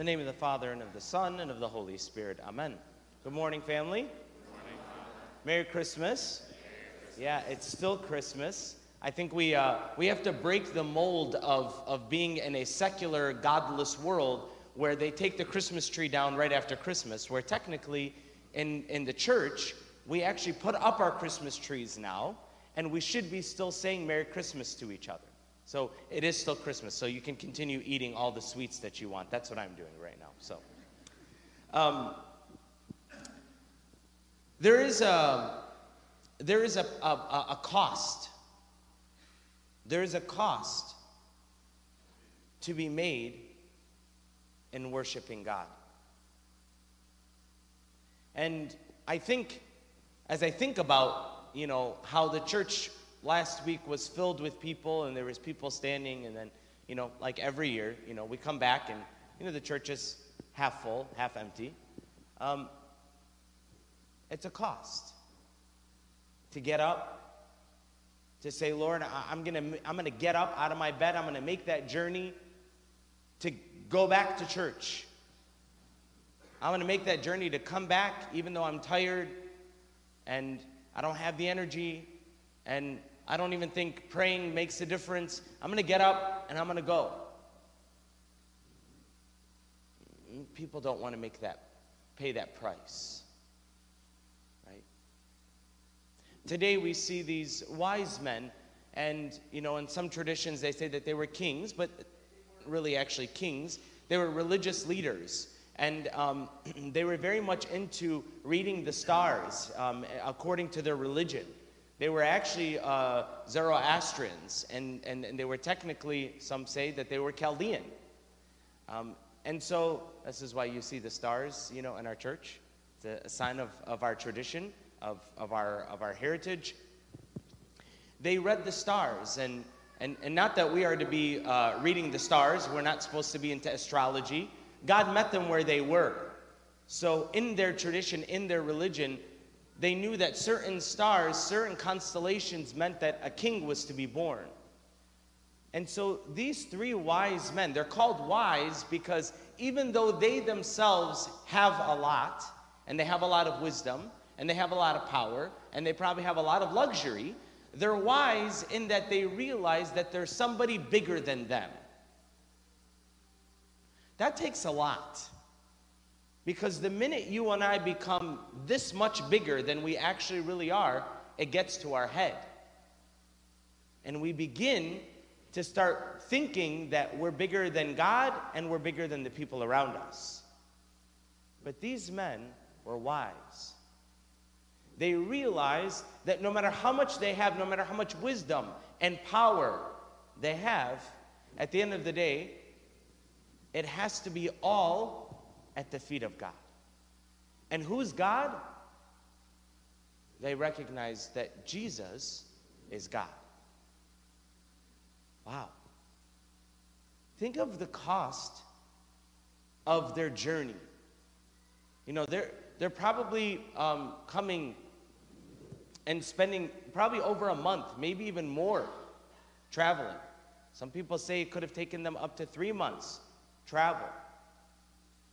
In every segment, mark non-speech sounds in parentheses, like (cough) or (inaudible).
the name of the Father, and of the Son, and of the Holy Spirit. Amen. Good morning, family. Merry Christmas. Yeah, it's still Christmas. I think we, uh, we have to break the mold of, of being in a secular, godless world where they take the Christmas tree down right after Christmas, where technically in, in the church, we actually put up our Christmas trees now, and we should be still saying Merry Christmas to each other. So it is still Christmas, so you can continue eating all the sweets that you want. That's what I'm doing right now. So, um, there is a there is a, a, a cost. There is a cost to be made in worshiping God. And I think, as I think about, you know, how the church last week was filled with people and there was people standing and then, you know, like every year, you know, we come back and, you know, the church is half full, half empty. Um, it's a cost to get up, to say, Lord, I'm going to I'm to get up out of my bed. I'm to make that journey to go back to church. I'm to make that journey to come back even though I'm tired and I don't have the energy and I don't even think praying makes a difference. I'm going to get up and I'm going to go. People don't want to make that pay that price. Right? Today we see these wise men and you know in some traditions they say that they were kings, but really actually kings. They were religious leaders and um, (clears throat) they were very much into reading the stars um, according to their religion. They were actually uh, Zoroastrians, and, and, and, they were technically, some say that they were Chaldean. Um, and so, this is why you see the stars, you know, in our church. It's a sign of, of our tradition, of, of, our, of our heritage. They read the stars, and, and, and not that we are to be uh, reading the stars, we're not supposed to be into astrology. God met them where they were. So, in their tradition, in their religion, they knew that certain stars, certain constellations meant that a king was to be born. And so these three wise men, they're called wise because even though they themselves have a lot, and they have a lot of wisdom, and they have a lot of power, and they probably have a lot of luxury, they're wise in that they realize that there's somebody bigger than them. That takes a lot. Because the minute you and I become this much bigger than we actually really are, it gets to our head. And we begin to start thinking that we're bigger than God and we're bigger than the people around us. But these men were wise. They realized that no matter how much they have, no matter how much wisdom and power they have, at the end of the day, it has to be all at the feet of God. And who's God? They recognize that Jesus is God. Wow. Think of the cost of their journey. You know, they're, they're probably um, coming and spending probably over a month, maybe even more, traveling. Some people say it could have taken them up to three months travel.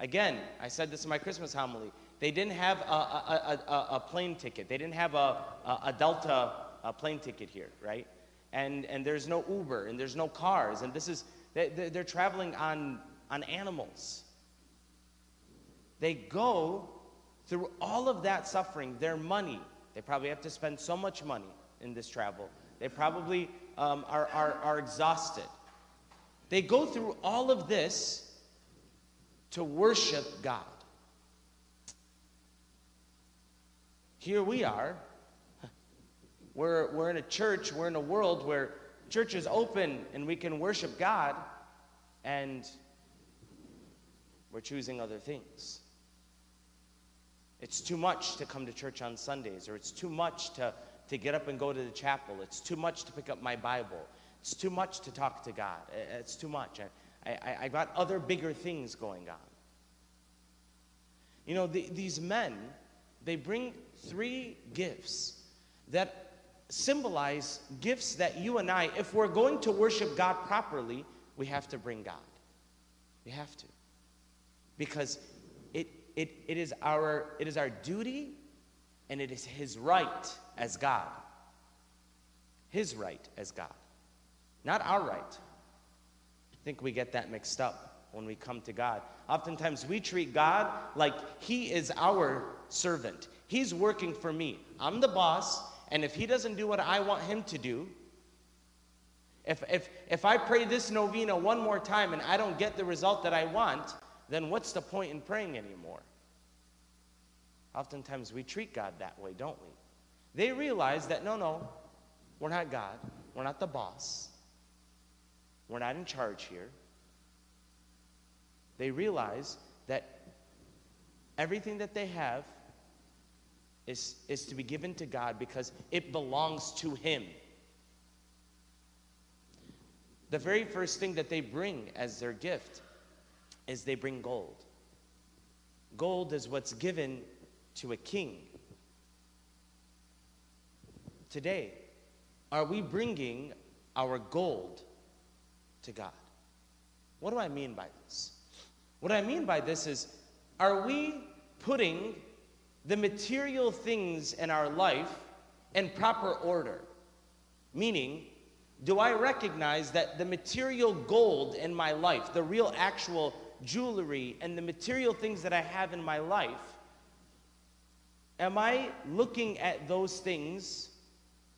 Again, I said this in my Christmas homily. They didn't have a, a, a, a plane ticket. They didn't have a, a, Delta plane ticket here, right? And, and there's no Uber and there's no cars. And this is, they, they're traveling on, on animals. They go through all of that suffering, their money. They probably have to spend so much money in this travel. They probably um, are, are, are exhausted. They go through all of this to worship God. Here we are. We're, we're in a church, we're in a world where church is open and we can worship God, and we're choosing other things. It's too much to come to church on Sundays, or it's too much to, to get up and go to the chapel. It's too much to pick up my Bible. It's too much to talk to God. It's too much. I, I, got other bigger things going on. You know, the, these men, they bring three gifts that symbolize gifts that you and I, if we're going to worship God properly, we have to bring God. We have to. because it, it, it, is our, it is our duty and it is His right as God. His right as God, not our right. I think we get that mixed up when we come to God. Oftentimes we treat God like He is our servant, He's working for me. I'm the boss, and if He doesn't do what I want Him to do, if, if, if I pray this novena one more time and I don't get the result that I want, then what's the point in praying anymore? Oftentimes we treat God that way, don't we? They realize that no, no, we're not God. We're not the boss. We're not in charge here. They realize that everything that they have is, is to be given to God because it belongs to Him. The very first thing that they bring as their gift is they bring gold. Gold is what's given to a king. Today, are we bringing our gold to God? What do I mean by this? What I mean by this is, are we putting the material things in our life in proper order? Meaning, do I recognize that the material gold in my life, the real actual jewelry and the material things that I have in my life, am I looking at those things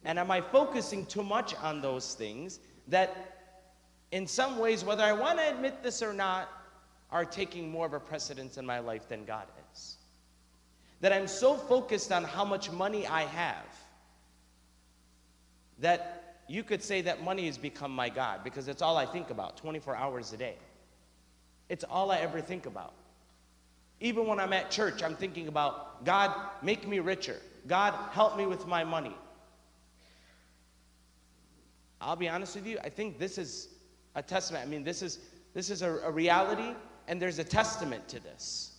and am I focusing too much on those things that in some ways, whether I want to admit this or not, are taking more of a precedence in my life than God is? That I'm so focused on how much money I have that you could say that money has become my God because it's all I think about 24 hours a day. It's all I ever think about. Even when I'm at church, I'm thinking about God, make me richer. God, help me with my money. I'll be honest with you, I think this is a testament. I mean, this is, this is a, a reality, and there's a testament to this.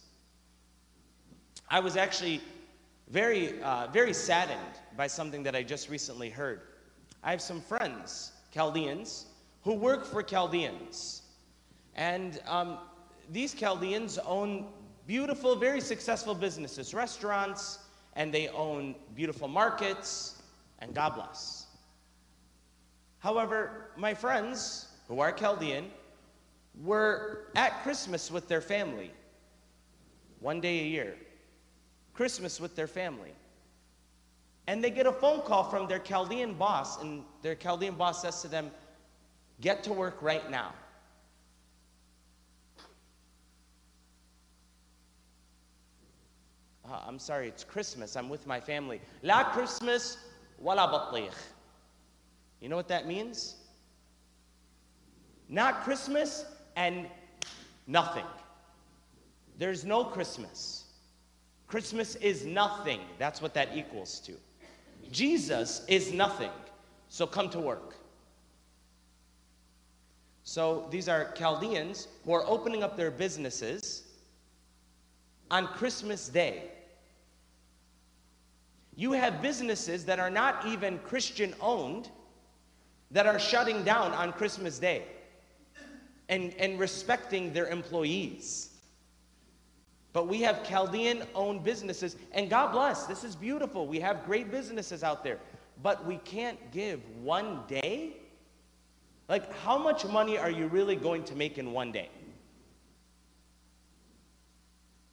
I was actually very, uh, very saddened by something that I just recently heard. I have some friends, Chaldeans, who work for Chaldeans. And um, these Chaldeans own beautiful, very successful businesses, restaurants, and they own beautiful markets, and God bless. However, my friends, who are Chaldean, were at Christmas with their family, one day a year. Christmas with their family. And they get a phone call from their Chaldean boss, and their Chaldean boss says to them, Get to work right now. Uh, I'm sorry, it's Christmas. I'm with my family. La Christmas, wala batlikh. You know what that means? Not Christmas and nothing. There's no Christmas. Christmas is nothing. That's what that equals to. Jesus is nothing. So come to work. So these are Chaldeans who are opening up their businesses on Christmas Day. You have businesses that are not even Christian owned that are shutting down on Christmas Day and, and respecting their employees. But we have Chaldean owned businesses, and God bless, this is beautiful. We have great businesses out there, but we can't give one day. Like, how much money are you really going to make in one day?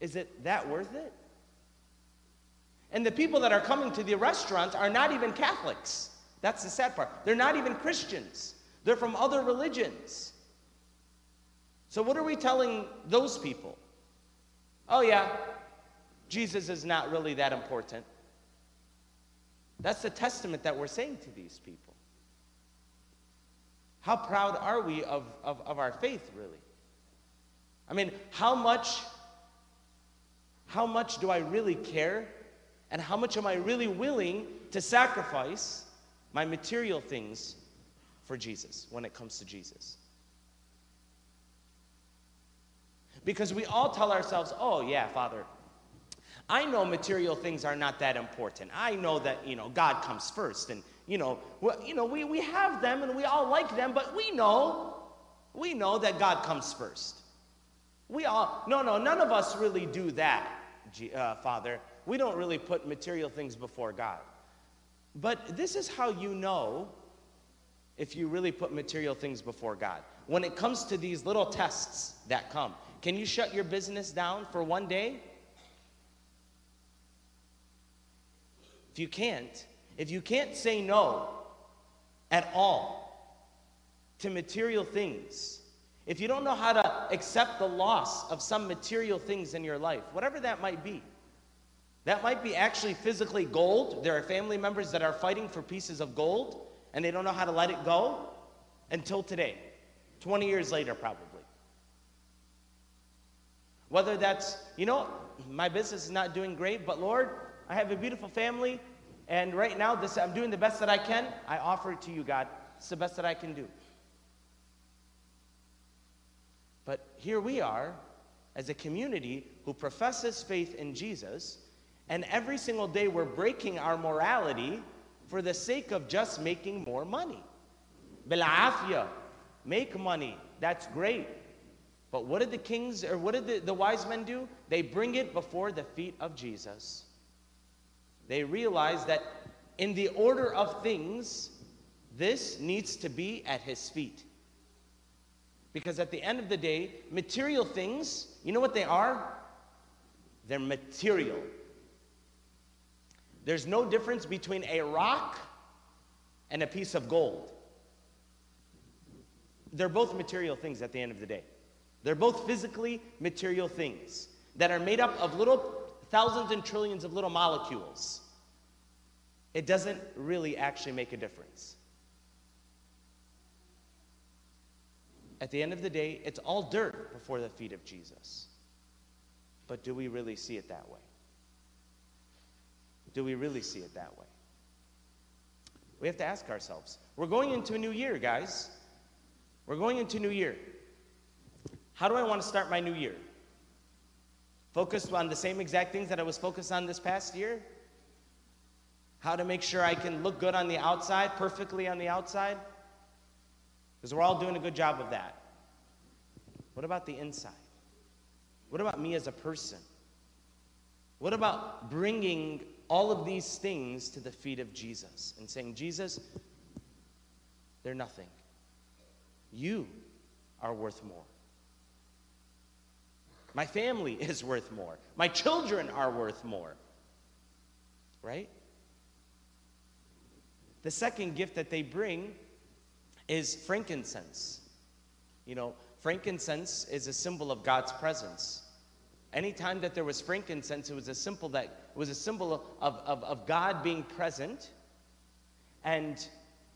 Is it that worth it? And the people that are coming to the restaurants are not even Catholics. That's the sad part. They're not even Christians, they're from other religions. So, what are we telling those people? Oh, yeah, Jesus is not really that important. That's the testament that we're saying to these people. How proud are we of, of, of our faith, really? I mean, how much, how much do I really care? And how much am I really willing to sacrifice my material things for Jesus when it comes to Jesus? Because we all tell ourselves, oh, yeah, Father, I know material things are not that important. I know that, you know, God comes first. And, you know, well, you know we, we have them and we all like them, but we know, we know that God comes first. We all, no, no, none of us really do that, uh, Father. We don't really put material things before God. But this is how you know if you really put material things before God. When it comes to these little tests that come, can you shut your business down for one day? If you can't, if you can't say no at all to material things, if you don't know how to accept the loss of some material things in your life, whatever that might be, that might be actually physically gold. There are family members that are fighting for pieces of gold and they don't know how to let it go until today, 20 years later, probably. Whether that's, you know, my business is not doing great, but Lord, I have a beautiful family, and right now this, I'm doing the best that I can. I offer it to you, God. It's the best that I can do. But here we are as a community who professes faith in Jesus, and every single day we're breaking our morality for the sake of just making more money. Bil'afia, make money. That's great. But what did the kings or what did the, the wise men do? They bring it before the feet of Jesus. They realize that in the order of things, this needs to be at his feet. Because at the end of the day, material things, you know what they are? They're material. There's no difference between a rock and a piece of gold. They're both material things at the end of the day. They're both physically material things that are made up of little thousands and trillions of little molecules. It doesn't really actually make a difference. At the end of the day, it's all dirt before the feet of Jesus. But do we really see it that way? Do we really see it that way? We have to ask ourselves. We're going into a new year, guys. We're going into a new year. How do I want to start my new year? Focused on the same exact things that I was focused on this past year? How to make sure I can look good on the outside, perfectly on the outside? Because we're all doing a good job of that. What about the inside? What about me as a person? What about bringing all of these things to the feet of Jesus and saying, Jesus, they're nothing. You are worth more. My family (laughs) is worth more. My children are worth more. Right? The second gift that they bring is frankincense. You know, frankincense is a symbol of God's presence. Anytime that there was frankincense, it was a symbol that it was a symbol of, of, of God being present and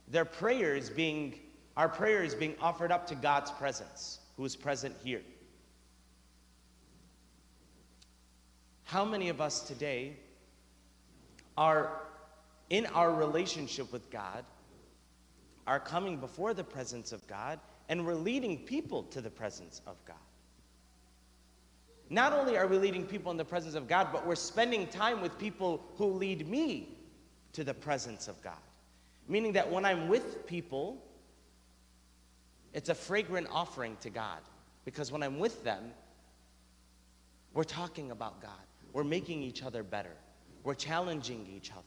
their prayers being our prayers being offered up to God's presence, who is present here. How many of us today are in our relationship with God are coming before the presence of God and we're leading people to the presence of God. Not only are we leading people in the presence of God, but we're spending time with people who lead me to the presence of God. Meaning that when I'm with people, it's a fragrant offering to God. Because when I'm with them, we're talking about God. We're making each other better. We're challenging each other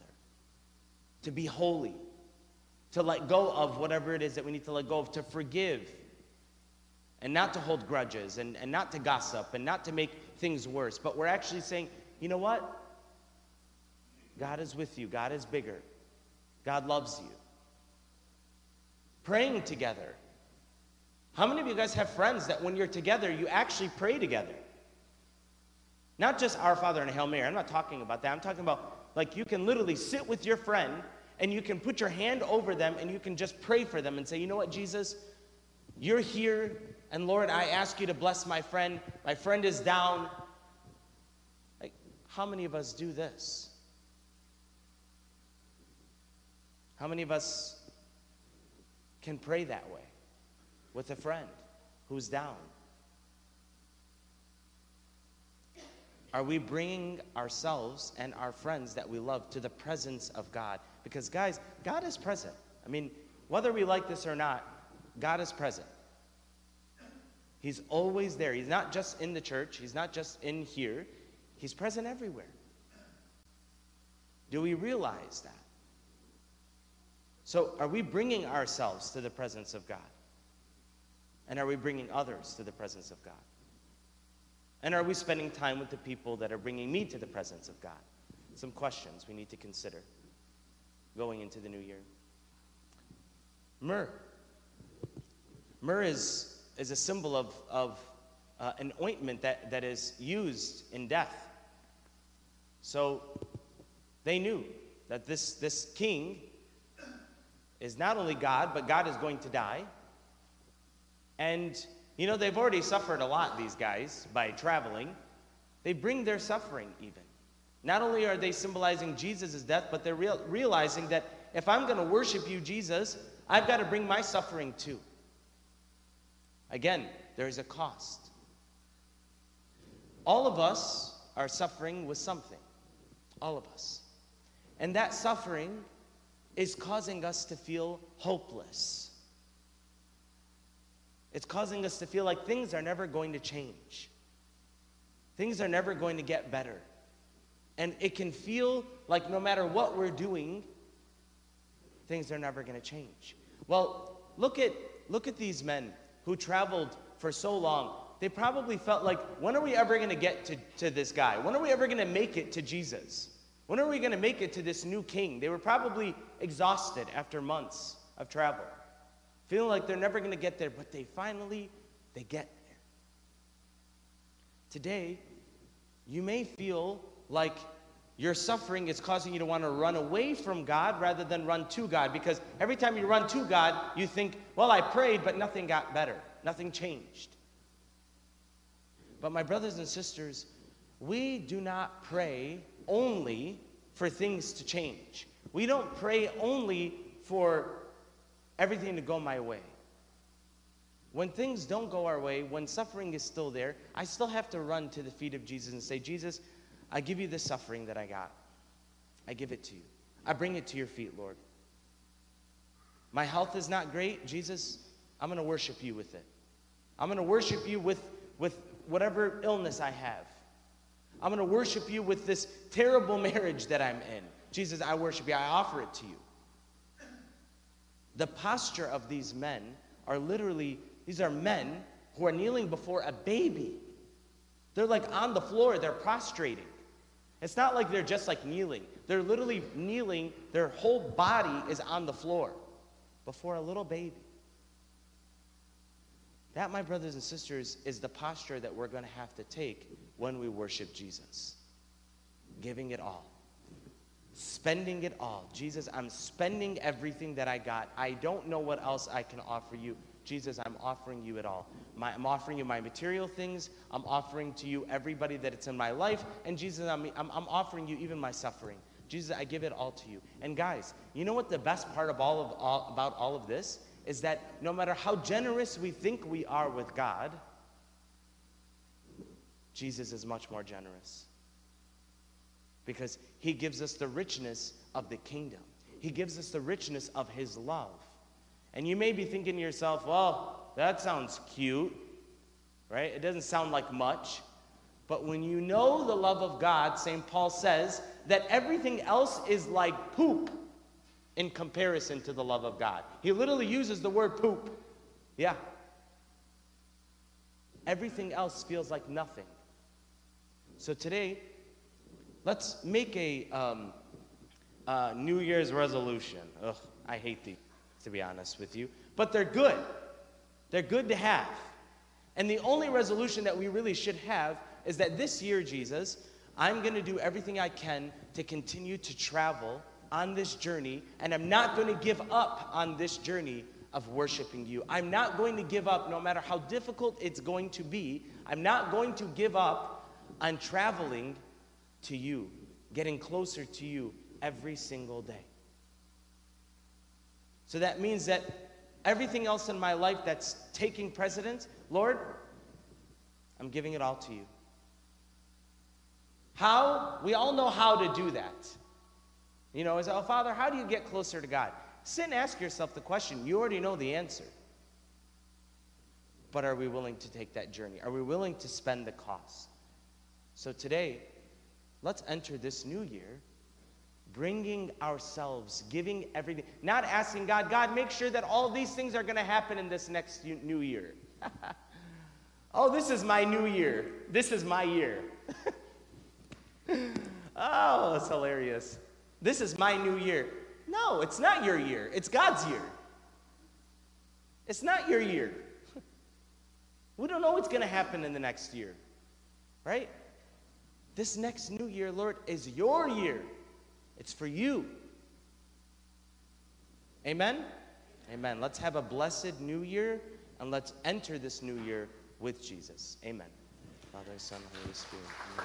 to be holy, to let go of whatever it is that we need to let go of, to forgive, and not to hold grudges, and, and not to gossip, and not to make things worse. But we're actually saying, you know what? God is with you, God is bigger, God loves you. Praying together. How many of you guys have friends that when you're together, you actually pray together? Not just Our Father and Hail Mary. I'm not talking about that. I'm talking about like you can literally sit with your friend and you can put your hand over them and you can just pray for them and say, you know what, Jesus, you're here, and Lord, I ask you to bless my friend. My friend is down. Like, how many of us do this? How many of us can pray that way with a friend who's down? Are we bringing ourselves and our friends that we love to the presence of God? Because, guys, God is present. I mean, whether we like this or not, God is present. He's always there. He's not just in the church, He's not just in here, He's present everywhere. Do we realize that? So, are we bringing ourselves to the presence of God? And are we bringing others to the presence of God? And are we spending time with the people that are bringing me to the presence of God? Some questions we need to consider going into the new year. Myrrh. Myrrh is, is a symbol of, of uh, an ointment that, that is used in death. So they knew that this, this king is not only God, but God is going to die. And, you know, they've already suffered a lot, these guys, by traveling. They bring their suffering even. Not only are they symbolizing Jesus' death, but they're real, realizing that if I'm going to worship you, Jesus, I've got to bring my suffering too. Again, there is a cost. All of us are suffering with something. All of us. And that suffering is causing us to feel hopeless. It's causing us to feel like things are never going to change. Things are never going to get better. And it can feel like no matter what we're doing, things are never going to change. Well, look at, look at these men who traveled for so long. They probably felt like, when are we ever going to get to, to this guy? When are we ever going to make it to Jesus? When are we going to make it to this new king? They were probably exhausted after months of travel, feeling like they're never going to get there, but they finally they get there. Today, you may feel like your suffering is causing you to want to run away from God rather than run to God because every time you run to God, you think, well, I prayed, but nothing got better, nothing changed. But, my brothers and sisters, we do not pray only for things to change. We don't pray only for everything to go my way. When things don't go our way, when suffering is still there, I still have to run to the feet of Jesus and say, Jesus, I give you the suffering that I got. I give it to you. I bring it to your feet, Lord. My health is not great. Jesus, I'm going to worship you with it. I'm going to worship you with, with whatever illness I have. I'm going to worship you with this terrible (laughs) marriage that I'm in. Jesus, I worship you. I offer it to you. The posture of these men are literally, these are men who are kneeling before a baby. They're like on the floor, they're prostrating. It's not like they're just like kneeling. They're literally kneeling, their whole body is on the floor before a little baby. That, my brothers and sisters, is the posture that we're going to have to take when we worship Jesus. Giving it all, spending it all. Jesus, I'm spending everything that I got. I don't know what else I can offer you. Jesus, I'm offering you it all. My, I'm offering you my material things. I'm offering to you everybody that it's in my life. And Jesus, I'm, I'm, I'm offering you even my suffering. Jesus, I give it all to you. And guys, you know what the best part of all of all, about all of this is that no matter how generous we think we are with God, Jesus is much more generous. Because he gives us the richness of the kingdom, he gives us the richness of his love. And you may be thinking to yourself, well, that sounds cute, right? It doesn't sound like much. But when you know the love of God, St. Paul says that everything else is like poop in comparison to the love of God. He literally uses the word poop. Yeah. Everything else feels like nothing. So today, let's make a um, uh, New Year's resolution. Ugh, I hate these, to be honest with you. But they're good. They're good to have. And the only resolution that we really should have is that this year, Jesus, I'm going to do everything I can to continue to travel on this journey, and I'm not going to give up on this journey of worshiping you. I'm not going to give up no matter how difficult it's going to be. I'm not going to give up on traveling to you, getting closer to you every single day. So that means that everything else in my life that's taking precedence, Lord, I'm giving it all to you. How? We all know how to do that. You know, is, oh, Father, how do you get closer to God? Sit and ask yourself the question. You already know the answer. but are we willing to take that journey? Are we willing to spend the cost? So today, let's enter this new year bringing ourselves, giving everything, not asking God, God, make sure that all these things are going to happen in this next new year. (laughs) oh, this is my new year. This is my year. (laughs) oh, it's hilarious. This is my new year. No, it's not your year. It's God's year. It's not your year. (laughs) we don't know what's going to happen in the next year, right? This next new year, Lord, is your year. It's for you. Amen? Amen. Let's have a blessed new year and let's enter this new year with Jesus. Amen. Father, Son, Holy Spirit. Amen.